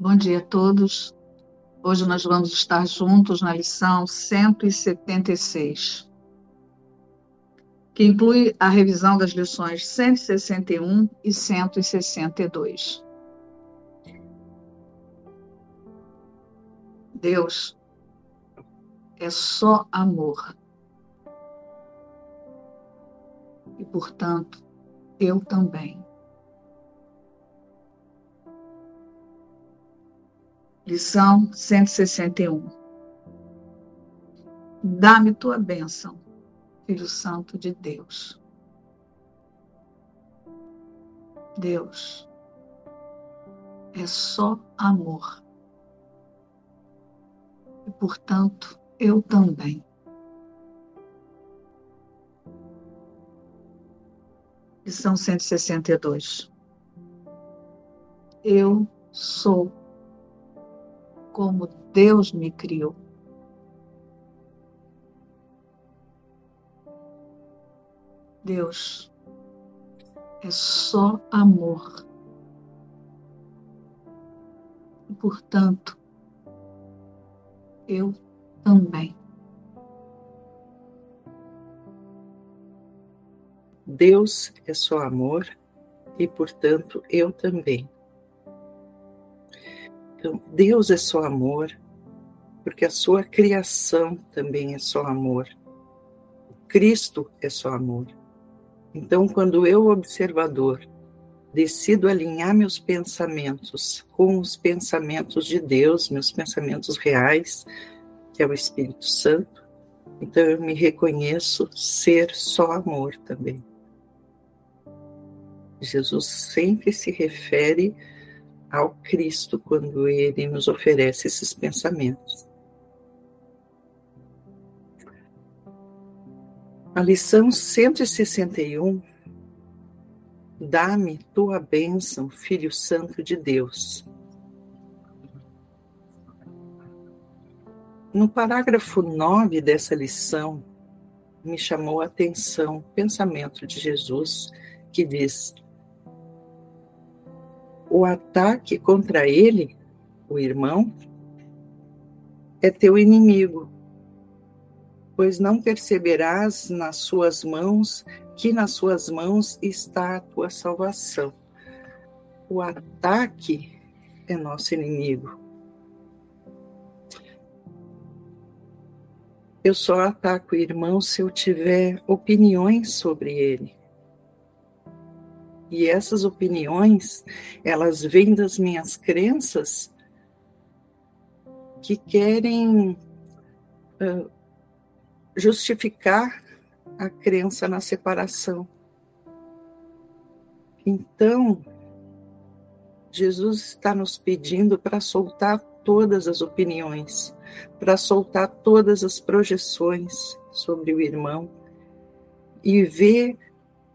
Bom dia a todos. Hoje nós vamos estar juntos na lição 176, que inclui a revisão das lições 161 e 162. Deus é só amor. E, portanto, eu também. Lição 161. Dá-me tua bênção, Filho Santo de Deus. Deus é só amor. E, portanto, eu também. Lição 162. Eu sou como Deus me criou. Deus é só amor. E, portanto, eu também. Deus é só amor e, portanto, eu também. Então, Deus é só amor, porque a sua criação também é só amor. Cristo é só amor. Então, quando eu, observador, decido alinhar meus pensamentos com os pensamentos de Deus, meus pensamentos reais, que é o Espírito Santo, então eu me reconheço ser só amor também. Jesus sempre se refere ao Cristo quando ele nos oferece esses pensamentos. A lição 161 Dá-me tua bênção, Filho Santo de Deus. No parágrafo 9 dessa lição, me chamou a atenção o pensamento de Jesus que diz: o ataque contra ele, o irmão, é teu inimigo, pois não perceberás nas suas mãos que nas suas mãos está a tua salvação. O ataque é nosso inimigo. Eu só ataco o irmão se eu tiver opiniões sobre ele. E essas opiniões, elas vêm das minhas crenças que querem uh, justificar a crença na separação. Então, Jesus está nos pedindo para soltar todas as opiniões, para soltar todas as projeções sobre o irmão e ver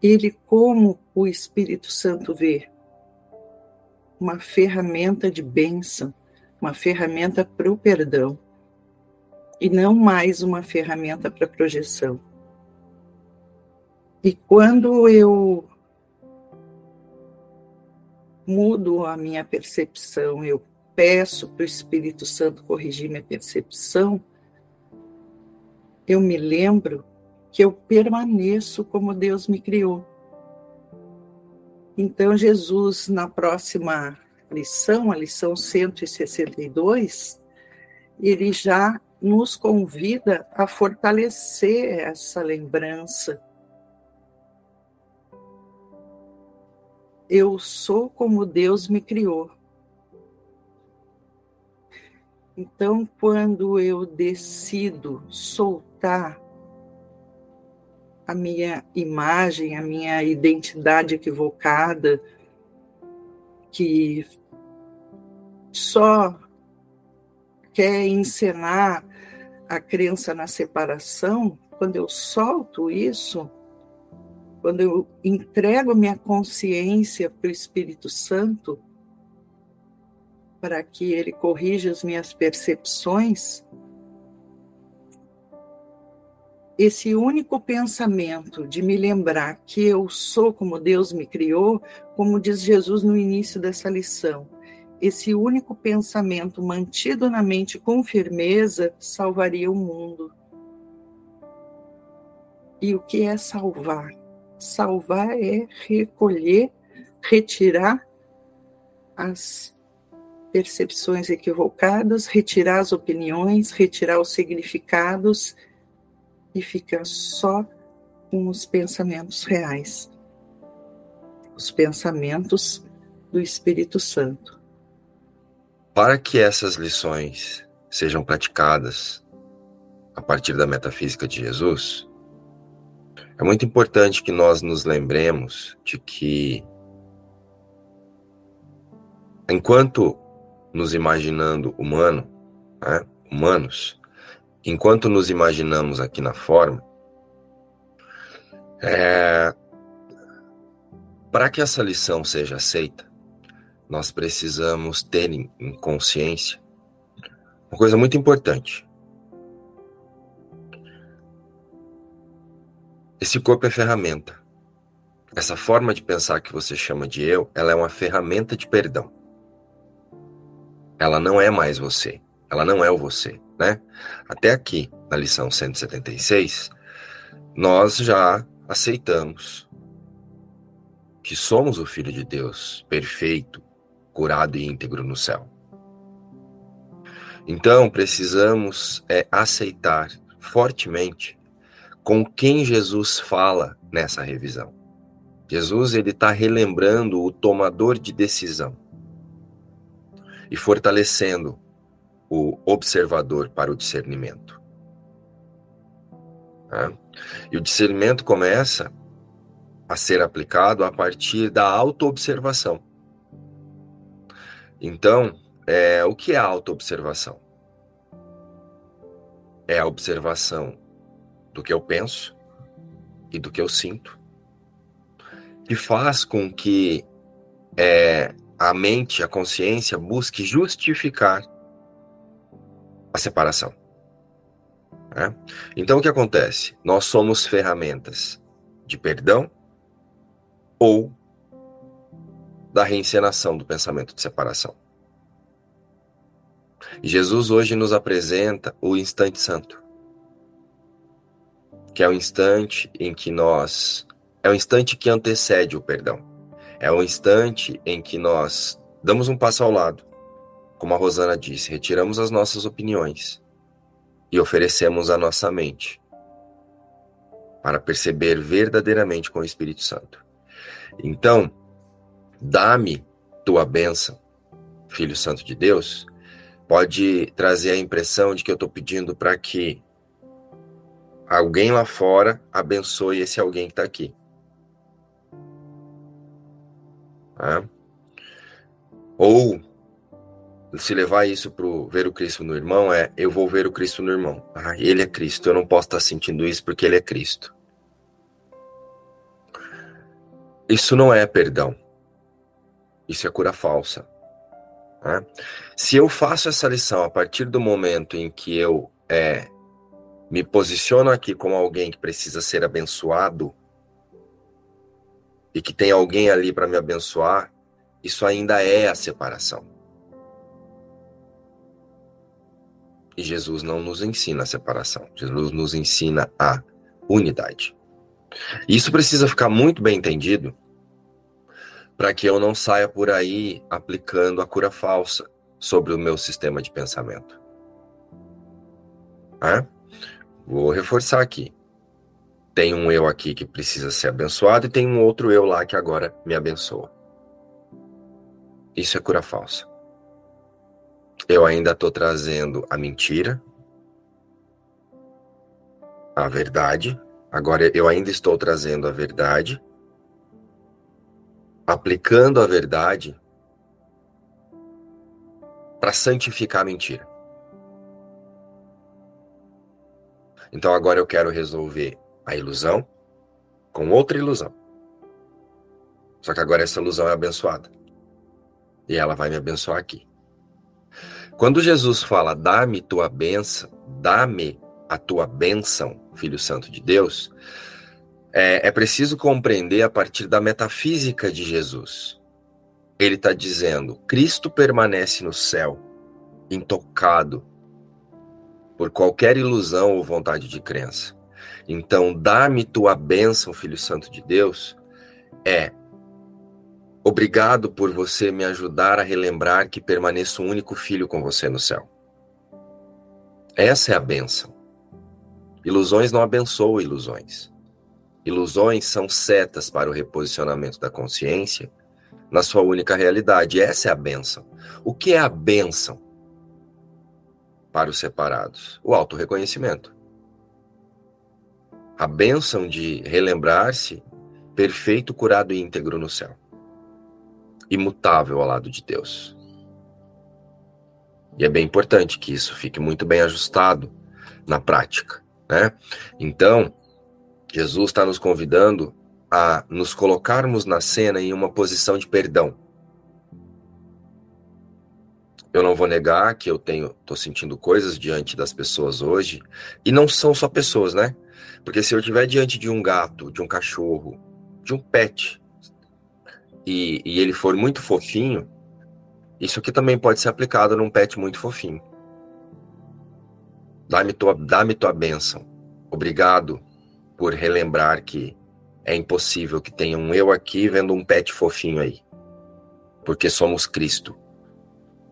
ele como o Espírito Santo vê uma ferramenta de bênção, uma ferramenta para o perdão, e não mais uma ferramenta para projeção. E quando eu mudo a minha percepção, eu peço para o Espírito Santo corrigir minha percepção, eu me lembro que eu permaneço como Deus me criou. Então, Jesus, na próxima lição, a lição 162, ele já nos convida a fortalecer essa lembrança. Eu sou como Deus me criou. Então, quando eu decido soltar a minha imagem, a minha identidade equivocada, que só quer encenar a crença na separação, quando eu solto isso, quando eu entrego minha consciência para o Espírito Santo, para que ele corrija as minhas percepções, esse único pensamento de me lembrar que eu sou como Deus me criou, como diz Jesus no início dessa lição, esse único pensamento mantido na mente com firmeza salvaria o mundo. E o que é salvar? Salvar é recolher, retirar as percepções equivocadas, retirar as opiniões, retirar os significados e ficar só com os pensamentos reais. Os pensamentos do Espírito Santo. Para que essas lições sejam praticadas a partir da metafísica de Jesus, é muito importante que nós nos lembremos de que, enquanto nos imaginando humano, né, humanos, enquanto nos imaginamos aqui na forma, é, para que essa lição seja aceita, nós precisamos ter em consciência uma coisa muito importante. Esse corpo é ferramenta. Essa forma de pensar que você chama de eu, ela é uma ferramenta de perdão. Ela não é mais você. Ela não é o você, né? Até aqui, na lição 176, nós já aceitamos que somos o Filho de Deus, perfeito, curado e íntegro no céu. Então, precisamos é, aceitar fortemente com quem Jesus fala nessa revisão. Jesus ele está relembrando o tomador de decisão e fortalecendo o observador para o discernimento. Tá? E o discernimento começa a ser aplicado a partir da autoobservação. Então, é, o que é autoobservação? É a observação do que eu penso e do que eu sinto, que faz com que é, a mente, a consciência busque justificar a separação. Né? Então, o que acontece? Nós somos ferramentas de perdão ou da reencenação do pensamento de separação. Jesus hoje nos apresenta o instante santo, que é o instante em que nós. É o instante que antecede o perdão. É o instante em que nós damos um passo ao lado como a Rosana disse, retiramos as nossas opiniões e oferecemos a nossa mente para perceber verdadeiramente com o Espírito Santo. Então, dá-me tua bênção, Filho Santo de Deus, pode trazer a impressão de que eu estou pedindo para que alguém lá fora abençoe esse alguém que está aqui. Tá? Ou se levar isso para ver o Cristo no irmão é eu vou ver o Cristo no irmão. Ah, ele é Cristo, eu não posso estar sentindo isso porque ele é Cristo. Isso não é perdão. Isso é cura falsa. Né? Se eu faço essa lição a partir do momento em que eu é, me posiciono aqui como alguém que precisa ser abençoado e que tem alguém ali para me abençoar, isso ainda é a separação. E Jesus não nos ensina a separação. Jesus nos ensina a unidade. Isso precisa ficar muito bem entendido para que eu não saia por aí aplicando a cura falsa sobre o meu sistema de pensamento. Vou reforçar aqui. Tem um eu aqui que precisa ser abençoado e tem um outro eu lá que agora me abençoa. Isso é cura falsa. Eu ainda estou trazendo a mentira, a verdade. Agora eu ainda estou trazendo a verdade, aplicando a verdade para santificar a mentira. Então agora eu quero resolver a ilusão com outra ilusão. Só que agora essa ilusão é abençoada. E ela vai me abençoar aqui. Quando Jesus fala, dá-me tua bênção, dá-me a tua bênção, Filho Santo de Deus, é, é preciso compreender a partir da metafísica de Jesus. ele está dizendo: Cristo permanece no céu, intocado por qualquer ilusão ou vontade de crença. Então, dá-me tua bênção, Filho Santo de Deus, é obrigado por você me ajudar a relembrar que permaneço um único filho com você no céu. Essa é a bênção. Ilusões não abençoam ilusões. Ilusões são setas para o reposicionamento da consciência na sua única realidade. Essa é a bênção. O que é a bênção para os separados? O autorreconhecimento. A bênção de relembrar-se perfeito, curado e íntegro no céu. Imutável ao lado de Deus. E é bem importante que isso fique muito bem ajustado na prática, né? Então, Jesus está nos convidando a nos colocarmos na cena em uma posição de perdão. Eu não vou negar que eu tenho, tô sentindo coisas diante das pessoas hoje, e não são só pessoas, né? Porque se eu estiver diante de um gato, de um cachorro, de um pet, e, e ele for muito fofinho, isso aqui também pode ser aplicado num pet muito fofinho. Dá-me tua, dá-me tua bênção. Obrigado por relembrar que é impossível que tenha um eu aqui vendo um pet fofinho aí. Porque somos Cristo.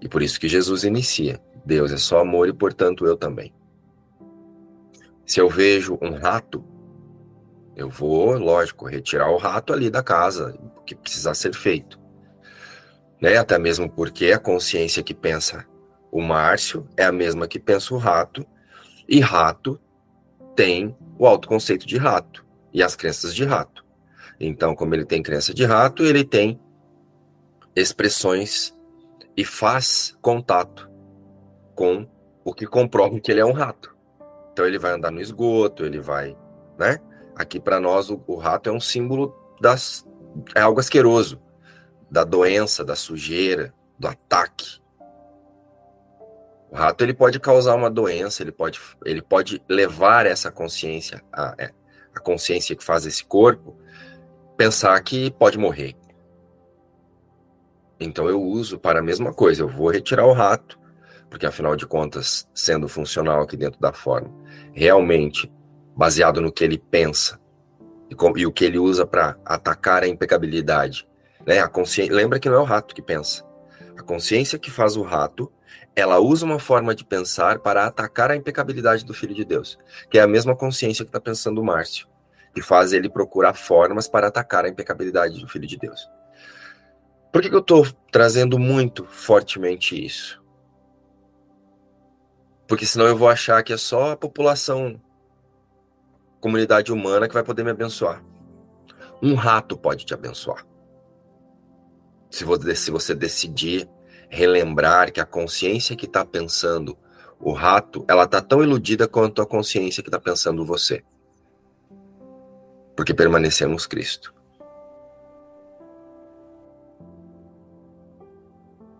E por isso que Jesus inicia. Deus é só amor e, portanto, eu também. Se eu vejo um rato, eu vou, lógico, retirar o rato ali da casa, que precisa ser feito. Né? Até mesmo porque a consciência que pensa o Márcio é a mesma que pensa o rato, e rato tem o autoconceito de rato e as crenças de rato. Então, como ele tem crença de rato, ele tem expressões e faz contato com o que comprova que ele é um rato. Então ele vai andar no esgoto, ele vai, né? Aqui para nós o, o, rato é um símbolo das é algo asqueroso, da doença, da sujeira, do ataque. O rato ele pode causar uma doença, ele pode ele pode levar essa consciência a, é, a consciência que faz esse corpo, pensar que pode morrer. Então eu uso para a mesma coisa, eu vou retirar o rato, porque afinal de contas, sendo funcional aqui dentro da forma, realmente baseado no que ele pensa e, com, e o que ele usa para atacar a impecabilidade, né? A consciência, lembra que não é o rato que pensa. A consciência que faz o rato, ela usa uma forma de pensar para atacar a impecabilidade do Filho de Deus, que é a mesma consciência que está pensando o Márcio, que faz ele procurar formas para atacar a impecabilidade do Filho de Deus. Por que, que eu estou trazendo muito fortemente isso? Porque senão eu vou achar que é só a população, comunidade humana que vai poder me abençoar. Um rato pode te abençoar. Se você, se você decidir relembrar que a consciência que está pensando o rato, ela está tão iludida quanto a consciência que está pensando você. Porque permanecemos Cristo.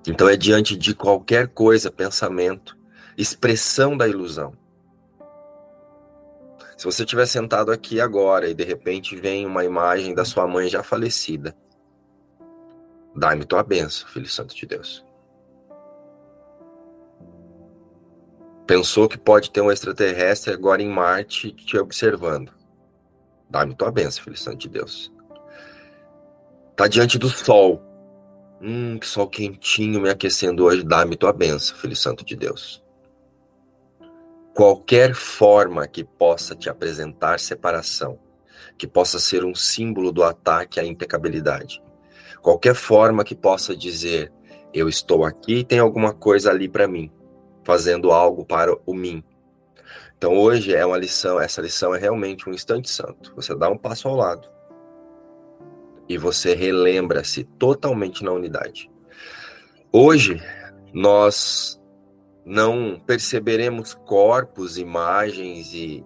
Então é diante de qualquer coisa, pensamento, expressão da ilusão. Se você estiver sentado aqui agora e de repente vem uma imagem da sua mãe já falecida, dá-me tua bênção, Filho Santo de Deus. Pensou que pode ter um extraterrestre agora em Marte te observando. Dá-me tua bênção, Filho Santo de Deus. Tá diante do sol. Hum, que sol quentinho me aquecendo hoje. Dá-me tua bênção, Filho Santo de Deus. Qualquer forma que possa te apresentar separação, que possa ser um símbolo do ataque à impecabilidade. Qualquer forma que possa dizer, eu estou aqui e tem alguma coisa ali para mim fazendo algo para o mim. Então hoje é uma lição, essa lição é realmente um instante santo. Você dá um passo ao lado e você relembra-se totalmente na unidade. Hoje nós não perceberemos corpos, imagens e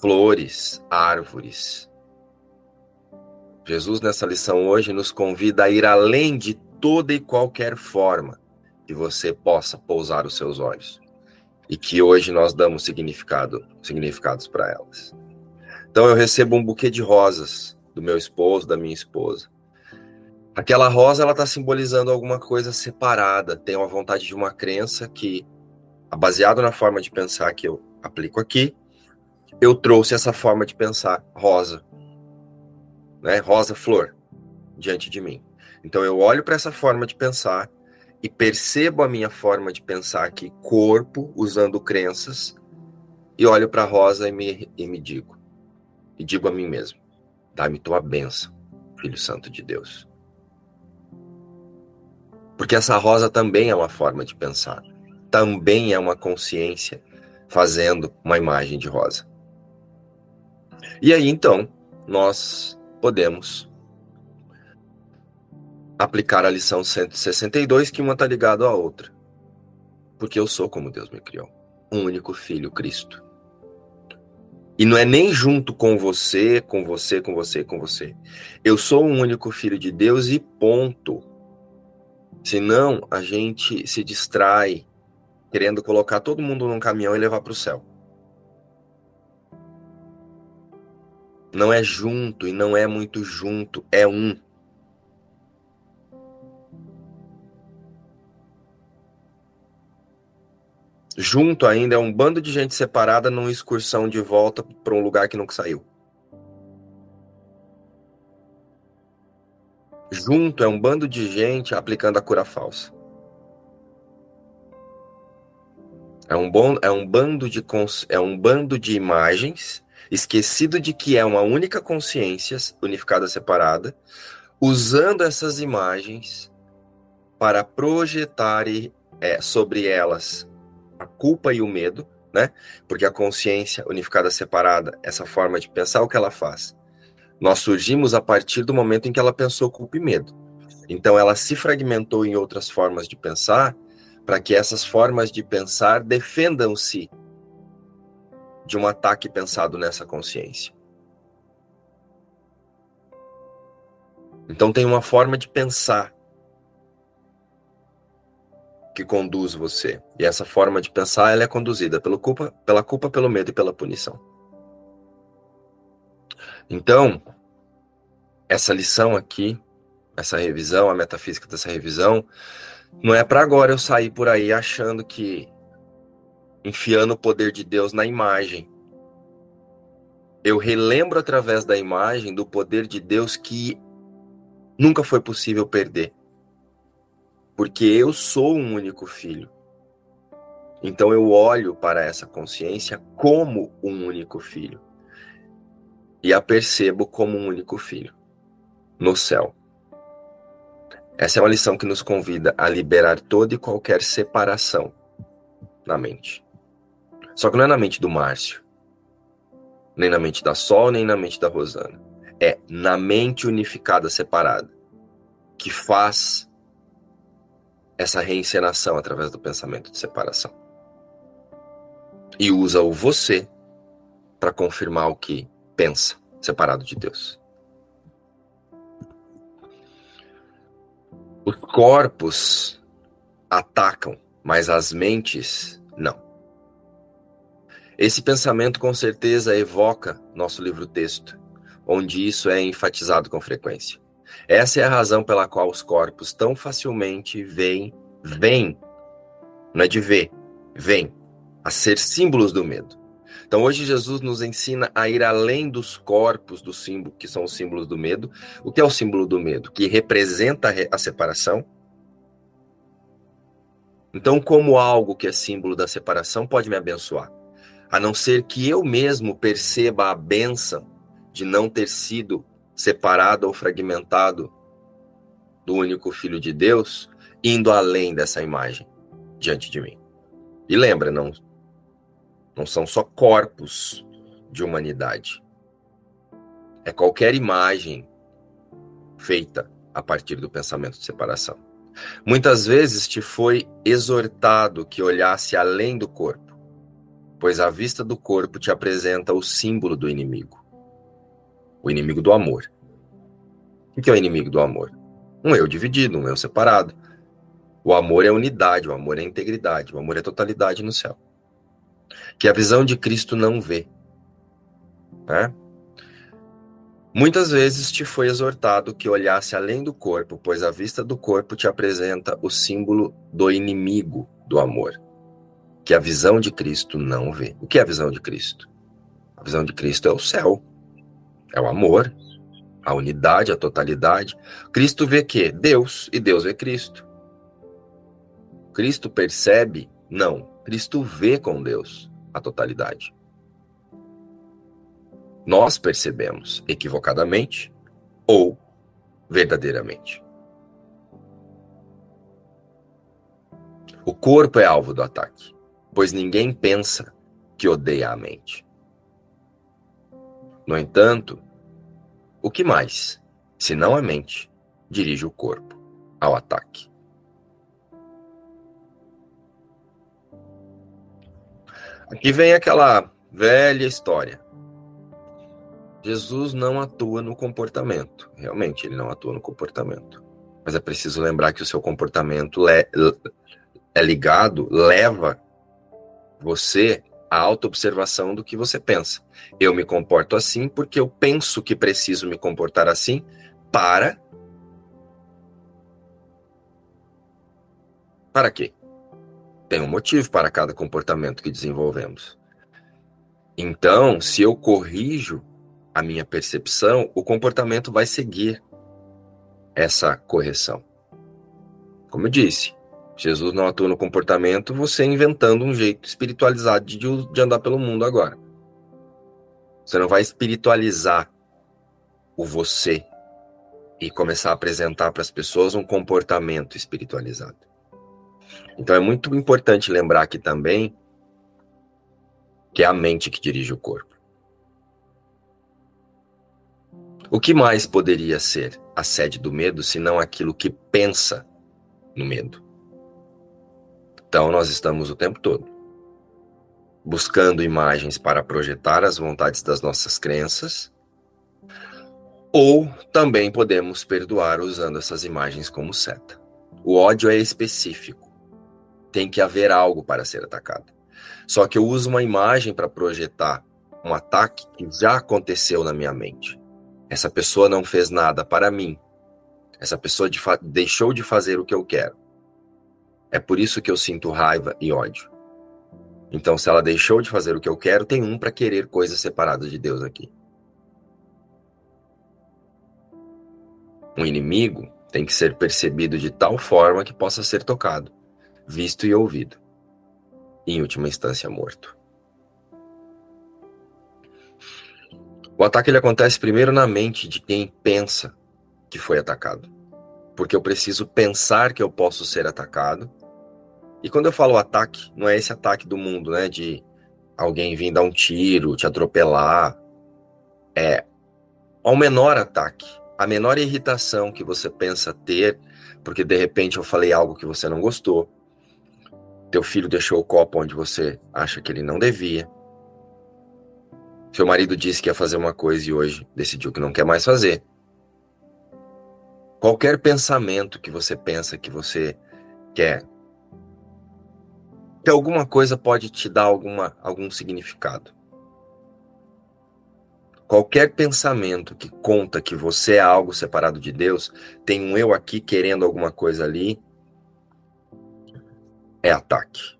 flores, árvores. Jesus, nessa lição hoje, nos convida a ir além de toda e qualquer forma que você possa pousar os seus olhos e que hoje nós damos significado, significados para elas. Então eu recebo um buquê de rosas do meu esposo, da minha esposa. Aquela rosa ela está simbolizando alguma coisa separada. Tem uma vontade de uma crença que, baseado na forma de pensar que eu aplico aqui, eu trouxe essa forma de pensar rosa, né? Rosa flor diante de mim. Então eu olho para essa forma de pensar e percebo a minha forma de pensar aqui, corpo usando crenças, e olho para a rosa e me, e me digo, e digo a mim mesmo: dá-me tua bênção, Filho Santo de Deus. Porque essa rosa também é uma forma de pensar, também é uma consciência fazendo uma imagem de rosa. E aí então, nós podemos aplicar a lição 162, que uma está ligada à outra. Porque eu sou como Deus me criou, um único filho, Cristo. E não é nem junto com você, com você, com você, com você. Eu sou um único filho de Deus e ponto. Senão a gente se distrai querendo colocar todo mundo num caminhão e levar para o céu. Não é junto e não é muito junto, é um. Junto ainda é um bando de gente separada numa excursão de volta para um lugar que nunca saiu. Junto é um bando de gente aplicando a cura falsa. É um, bom, é um bando de é um bando de imagens, esquecido de que é uma única consciência unificada separada, usando essas imagens para projetar é, sobre elas a culpa e o medo, né? Porque a consciência unificada separada, essa forma de pensar o que ela faz. Nós surgimos a partir do momento em que ela pensou culpa e medo. Então ela se fragmentou em outras formas de pensar para que essas formas de pensar defendam-se de um ataque pensado nessa consciência. Então tem uma forma de pensar que conduz você. E essa forma de pensar ela é conduzida pela culpa, pela culpa, pelo medo e pela punição. Então, essa lição aqui, essa revisão, a metafísica dessa revisão, não é para agora eu sair por aí achando que enfiando o poder de Deus na imagem. Eu relembro através da imagem do poder de Deus que nunca foi possível perder porque eu sou um único filho. Então eu olho para essa consciência como um único filho e a percebo como um único filho no céu. Essa é uma lição que nos convida a liberar toda e qualquer separação na mente. Só que não é na mente do Márcio, nem na mente da Sol, nem na mente da Rosana. É na mente unificada separada que faz essa reencenação através do pensamento de separação. E usa o você para confirmar o que pensa, separado de Deus. Os corpos atacam, mas as mentes não. Esse pensamento com certeza evoca nosso livro-texto, onde isso é enfatizado com frequência. Essa é a razão pela qual os corpos tão facilmente vêm, vêm, não é de ver, vêm, a ser símbolos do medo. Então hoje Jesus nos ensina a ir além dos corpos do símbolo, que são os símbolos do medo. O que é o símbolo do medo? Que representa a separação. Então, como algo que é símbolo da separação pode me abençoar? A não ser que eu mesmo perceba a benção de não ter sido separado ou fragmentado do único Filho de Deus, indo além dessa imagem diante de mim. E lembra, não, não são só corpos de humanidade. É qualquer imagem feita a partir do pensamento de separação. Muitas vezes te foi exortado que olhasse além do corpo, pois a vista do corpo te apresenta o símbolo do inimigo o inimigo do amor. O que é o inimigo do amor? Um eu dividido, um eu separado. O amor é unidade, o amor é integridade, o amor é totalidade no céu. Que a visão de Cristo não vê. Né? Muitas vezes te foi exortado que olhasse além do corpo, pois a vista do corpo te apresenta o símbolo do inimigo do amor, que a visão de Cristo não vê. O que é a visão de Cristo? A visão de Cristo é o céu, é o amor, a unidade, a totalidade. Cristo vê que? Deus, e Deus vê Cristo. Cristo percebe? Não. Cristo vê com Deus a totalidade. Nós percebemos equivocadamente ou verdadeiramente. O corpo é alvo do ataque, pois ninguém pensa que odeia a mente. No entanto, o que mais, se não a mente, dirige o corpo ao ataque? Aqui vem aquela velha história. Jesus não atua no comportamento. Realmente, ele não atua no comportamento. Mas é preciso lembrar que o seu comportamento é, é ligado, leva você à autoobservação do que você pensa. Eu me comporto assim porque eu penso que preciso me comportar assim para. Para quê? Tem um motivo para cada comportamento que desenvolvemos. Então, se eu corrijo a minha percepção, o comportamento vai seguir essa correção. Como eu disse, Jesus não atua no comportamento, você inventando um jeito espiritualizado de, de andar pelo mundo agora. Você não vai espiritualizar o você e começar a apresentar para as pessoas um comportamento espiritualizado. Então é muito importante lembrar aqui também que é a mente que dirige o corpo. O que mais poderia ser a sede do medo se não aquilo que pensa no medo? Então nós estamos o tempo todo buscando imagens para projetar as vontades das nossas crenças, ou também podemos perdoar usando essas imagens como seta. O ódio é específico tem que haver algo para ser atacado. Só que eu uso uma imagem para projetar um ataque que já aconteceu na minha mente. Essa pessoa não fez nada para mim. Essa pessoa de deixou de fazer o que eu quero. É por isso que eu sinto raiva e ódio. Então, se ela deixou de fazer o que eu quero, tem um para querer coisas separadas de Deus aqui. Um inimigo tem que ser percebido de tal forma que possa ser tocado visto e ouvido, em última instância morto. O ataque ele acontece primeiro na mente de quem pensa que foi atacado. Porque eu preciso pensar que eu posso ser atacado. E quando eu falo ataque, não é esse ataque do mundo, né? De alguém vir dar um tiro, te atropelar. É ao menor ataque, a menor irritação que você pensa ter, porque de repente eu falei algo que você não gostou, teu filho deixou o copo onde você acha que ele não devia. Seu marido disse que ia fazer uma coisa e hoje decidiu que não quer mais fazer. Qualquer pensamento que você pensa que você quer, que alguma coisa pode te dar alguma, algum significado. Qualquer pensamento que conta que você é algo separado de Deus, tem um eu aqui querendo alguma coisa ali, é ataque.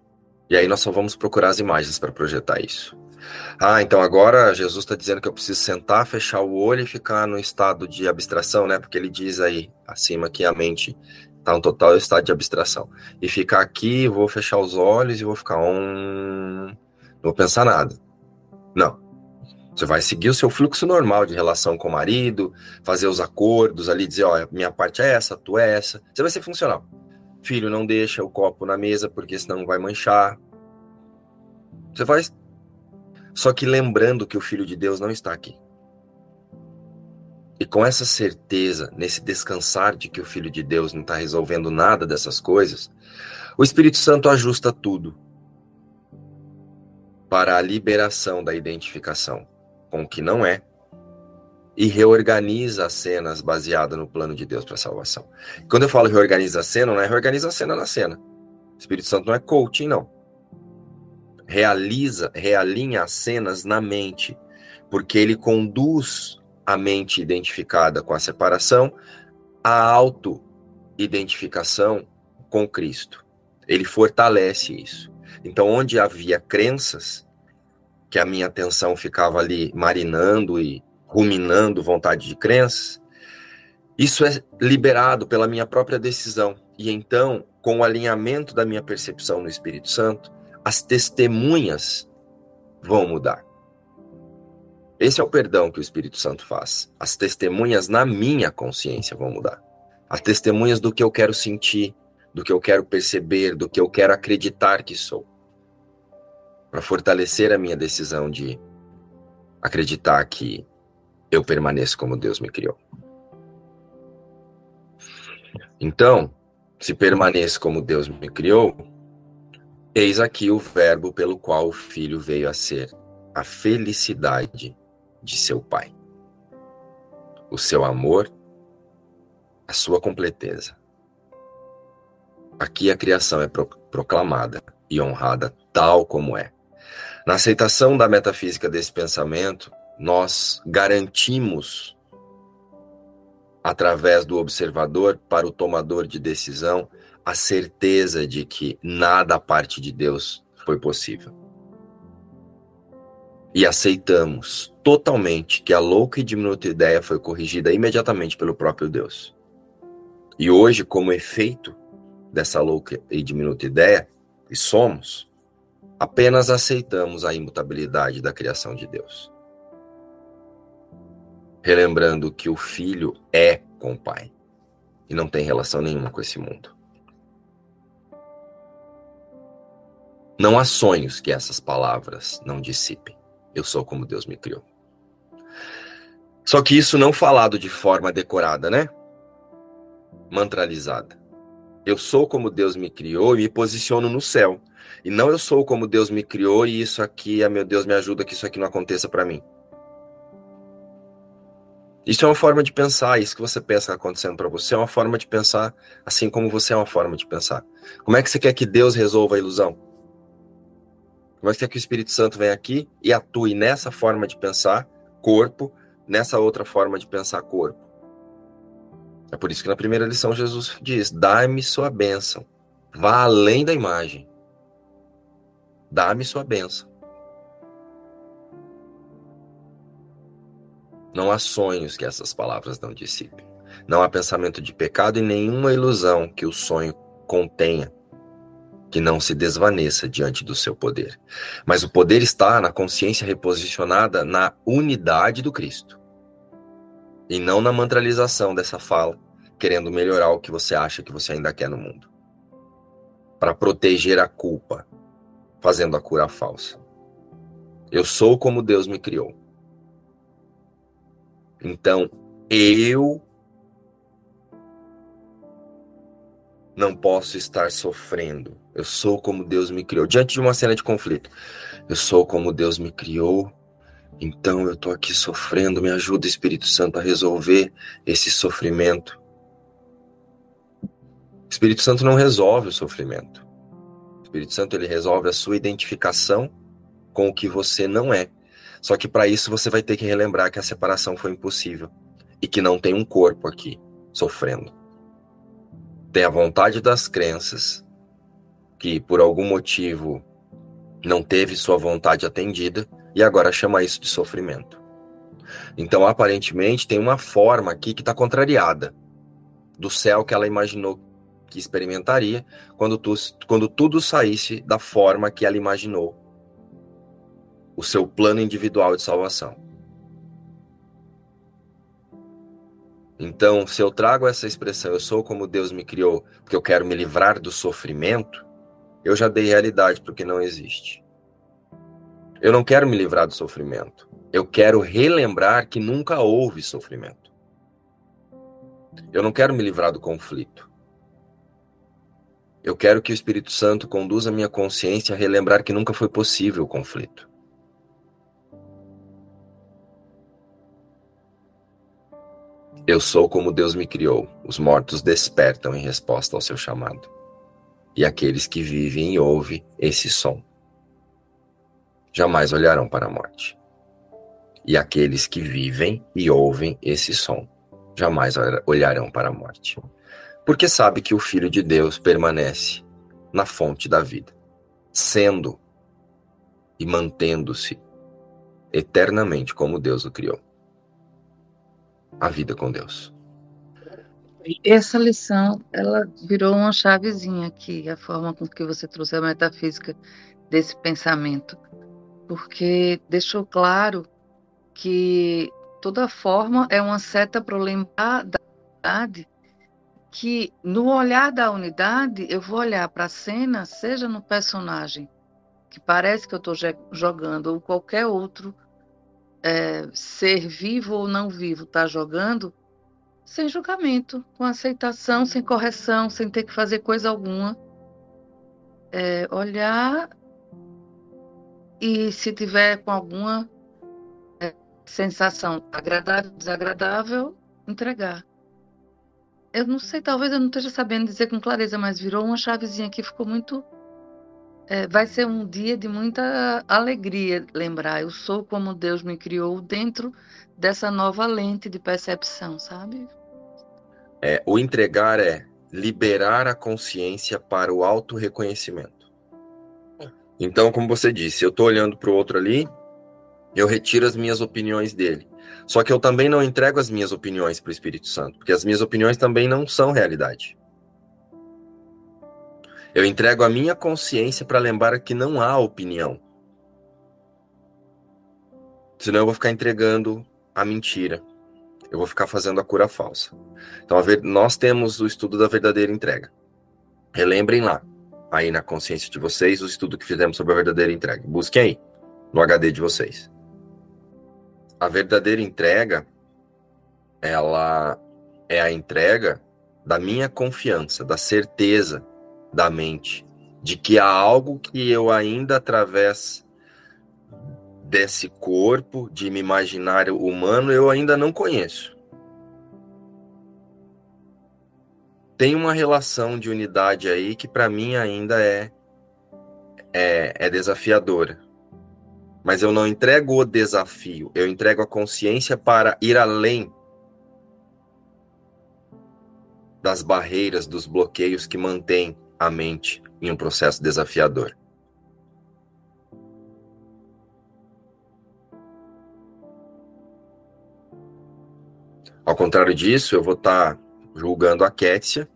E aí nós só vamos procurar as imagens para projetar isso. Ah, então agora Jesus está dizendo que eu preciso sentar, fechar o olho e ficar no estado de abstração, né? Porque ele diz aí acima que a mente está no total estado de abstração. E ficar aqui, vou fechar os olhos e vou ficar um. Não vou pensar nada. Não. Você vai seguir o seu fluxo normal de relação com o marido, fazer os acordos ali, dizer, ó, minha parte é essa, tu é essa. Você vai ser funcional. Filho, não deixa o copo na mesa porque senão vai manchar. Você faz. Só que lembrando que o Filho de Deus não está aqui. E com essa certeza, nesse descansar de que o Filho de Deus não está resolvendo nada dessas coisas, o Espírito Santo ajusta tudo para a liberação da identificação com o que não é e reorganiza as cenas baseada no plano de Deus para a salvação. Quando eu falo reorganiza a cena, não é reorganiza a cena na cena. O Espírito Santo não é coaching, não. Realiza, realinha as cenas na mente, porque ele conduz a mente identificada com a separação, a auto-identificação com Cristo. Ele fortalece isso. Então, onde havia crenças, que a minha atenção ficava ali marinando e ruminando vontade de crenças, isso é liberado pela minha própria decisão. E então, com o alinhamento da minha percepção no Espírito Santo, as testemunhas vão mudar. Esse é o perdão que o Espírito Santo faz. As testemunhas na minha consciência vão mudar. As testemunhas do que eu quero sentir, do que eu quero perceber, do que eu quero acreditar que sou. Para fortalecer a minha decisão de acreditar que eu permaneço como Deus me criou. Então, se permaneço como Deus me criou, eis aqui o verbo pelo qual o filho veio a ser a felicidade de seu Pai. O seu amor, a sua completeza. Aqui a criação é proclamada e honrada tal como é. Na aceitação da metafísica desse pensamento, nós garantimos, através do observador para o tomador de decisão, a certeza de que nada a parte de Deus foi possível e aceitamos totalmente que a louca e diminuta ideia foi corrigida imediatamente pelo próprio Deus. E hoje, como efeito dessa louca e diminuta ideia, e somos, apenas aceitamos a imutabilidade da criação de Deus. Relembrando que o filho é com o pai e não tem relação nenhuma com esse mundo. Não há sonhos que essas palavras não dissipem. Eu sou como Deus me criou. Só que isso não falado de forma decorada, né? Mantralizada. Eu sou como Deus me criou e me posiciono no céu. E não eu sou como Deus me criou e isso aqui, ah, meu Deus, me ajuda que isso aqui não aconteça para mim. Isso é uma forma de pensar, isso que você pensa acontecendo para você é uma forma de pensar, assim como você é uma forma de pensar. Como é que você quer que Deus resolva a ilusão? Mas quer que o Espírito Santo venha aqui e atue nessa forma de pensar corpo, nessa outra forma de pensar corpo. É por isso que na primeira lição Jesus diz: Dá-me sua bênção. Vá além da imagem. Dá-me sua bênção. Não há sonhos que essas palavras não dissipem. Não há pensamento de pecado e nenhuma ilusão que o sonho contenha que não se desvaneça diante do seu poder. Mas o poder está na consciência reposicionada na unidade do Cristo. E não na mantralização dessa fala, querendo melhorar o que você acha que você ainda quer no mundo. Para proteger a culpa, fazendo a cura falsa. Eu sou como Deus me criou. Então, eu não posso estar sofrendo eu sou como Deus me criou. Diante de uma cena de conflito, eu sou como Deus me criou. Então eu estou aqui sofrendo. Me ajuda, Espírito Santo, a resolver esse sofrimento. O Espírito Santo não resolve o sofrimento. O Espírito Santo ele resolve a sua identificação com o que você não é. Só que para isso você vai ter que relembrar que a separação foi impossível e que não tem um corpo aqui sofrendo. Tem a vontade das crenças que por algum motivo não teve sua vontade atendida e agora chama isso de sofrimento. Então, aparentemente, tem uma forma aqui que está contrariada do céu que ela imaginou que experimentaria quando, tu, quando tudo saísse da forma que ela imaginou o seu plano individual de salvação. Então, se eu trago essa expressão, eu sou como Deus me criou, porque eu quero me livrar do sofrimento, eu já dei realidade para o que não existe. Eu não quero me livrar do sofrimento. Eu quero relembrar que nunca houve sofrimento. Eu não quero me livrar do conflito. Eu quero que o Espírito Santo conduza minha consciência a relembrar que nunca foi possível o conflito. Eu sou como Deus me criou. Os mortos despertam em resposta ao seu chamado e aqueles que vivem e ouvem esse som jamais olharão para a morte. E aqueles que vivem e ouvem esse som jamais olharão para a morte. Porque sabe que o Filho de Deus permanece na fonte da vida, sendo e mantendo-se eternamente como Deus o criou. A vida com Deus. Essa lição, ela virou uma chavezinha aqui, a forma com que você trouxe a metafísica desse pensamento, porque deixou claro que toda forma é uma seta para lembrar da unidade, que no olhar da unidade eu vou olhar para a cena, seja no personagem que parece que eu estou jogando, ou qualquer outro é, ser vivo ou não vivo está jogando, sem julgamento, com aceitação, sem correção, sem ter que fazer coisa alguma. É, olhar e se tiver com alguma é, sensação agradável, desagradável, entregar. Eu não sei, talvez eu não esteja sabendo dizer com clareza, mas virou uma chavezinha que ficou muito. É, vai ser um dia de muita alegria lembrar. Eu sou como Deus me criou dentro dessa nova lente de percepção, sabe? É, o entregar é liberar a consciência para o auto-reconhecimento. Então, como você disse, eu estou olhando para o outro ali, eu retiro as minhas opiniões dele. Só que eu também não entrego as minhas opiniões para o Espírito Santo, porque as minhas opiniões também não são realidade. Eu entrego a minha consciência para lembrar que não há opinião. Senão eu vou ficar entregando a mentira. Eu vou ficar fazendo a cura falsa. Então, nós temos o estudo da verdadeira entrega. Relembrem lá, aí na consciência de vocês, o estudo que fizemos sobre a verdadeira entrega. Busquem aí, no HD de vocês. A verdadeira entrega, ela é a entrega da minha confiança, da certeza da mente, de que há algo que eu ainda através desse corpo de me imaginar humano eu ainda não conheço. Tem uma relação de unidade aí que para mim ainda é, é é desafiadora. Mas eu não entrego o desafio, eu entrego a consciência para ir além das barreiras, dos bloqueios que mantêm a mente em um processo desafiador. Ao contrário disso, eu vou estar tá julgando a Kétia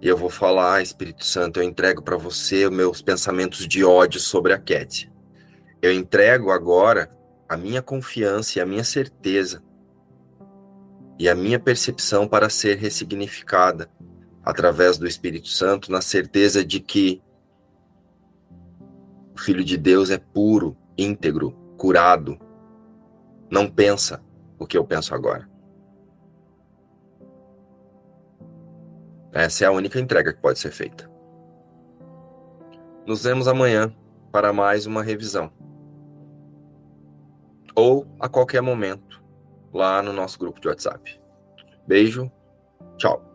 e eu vou falar, ah, Espírito Santo, eu entrego para você meus pensamentos de ódio sobre a Kétia. Eu entrego agora a minha confiança e a minha certeza e a minha percepção para ser ressignificada através do Espírito Santo, na certeza de que o Filho de Deus é puro, íntegro, curado, não pensa o que eu penso agora. Essa é a única entrega que pode ser feita. Nos vemos amanhã para mais uma revisão. Ou a qualquer momento, lá no nosso grupo de WhatsApp. Beijo, tchau.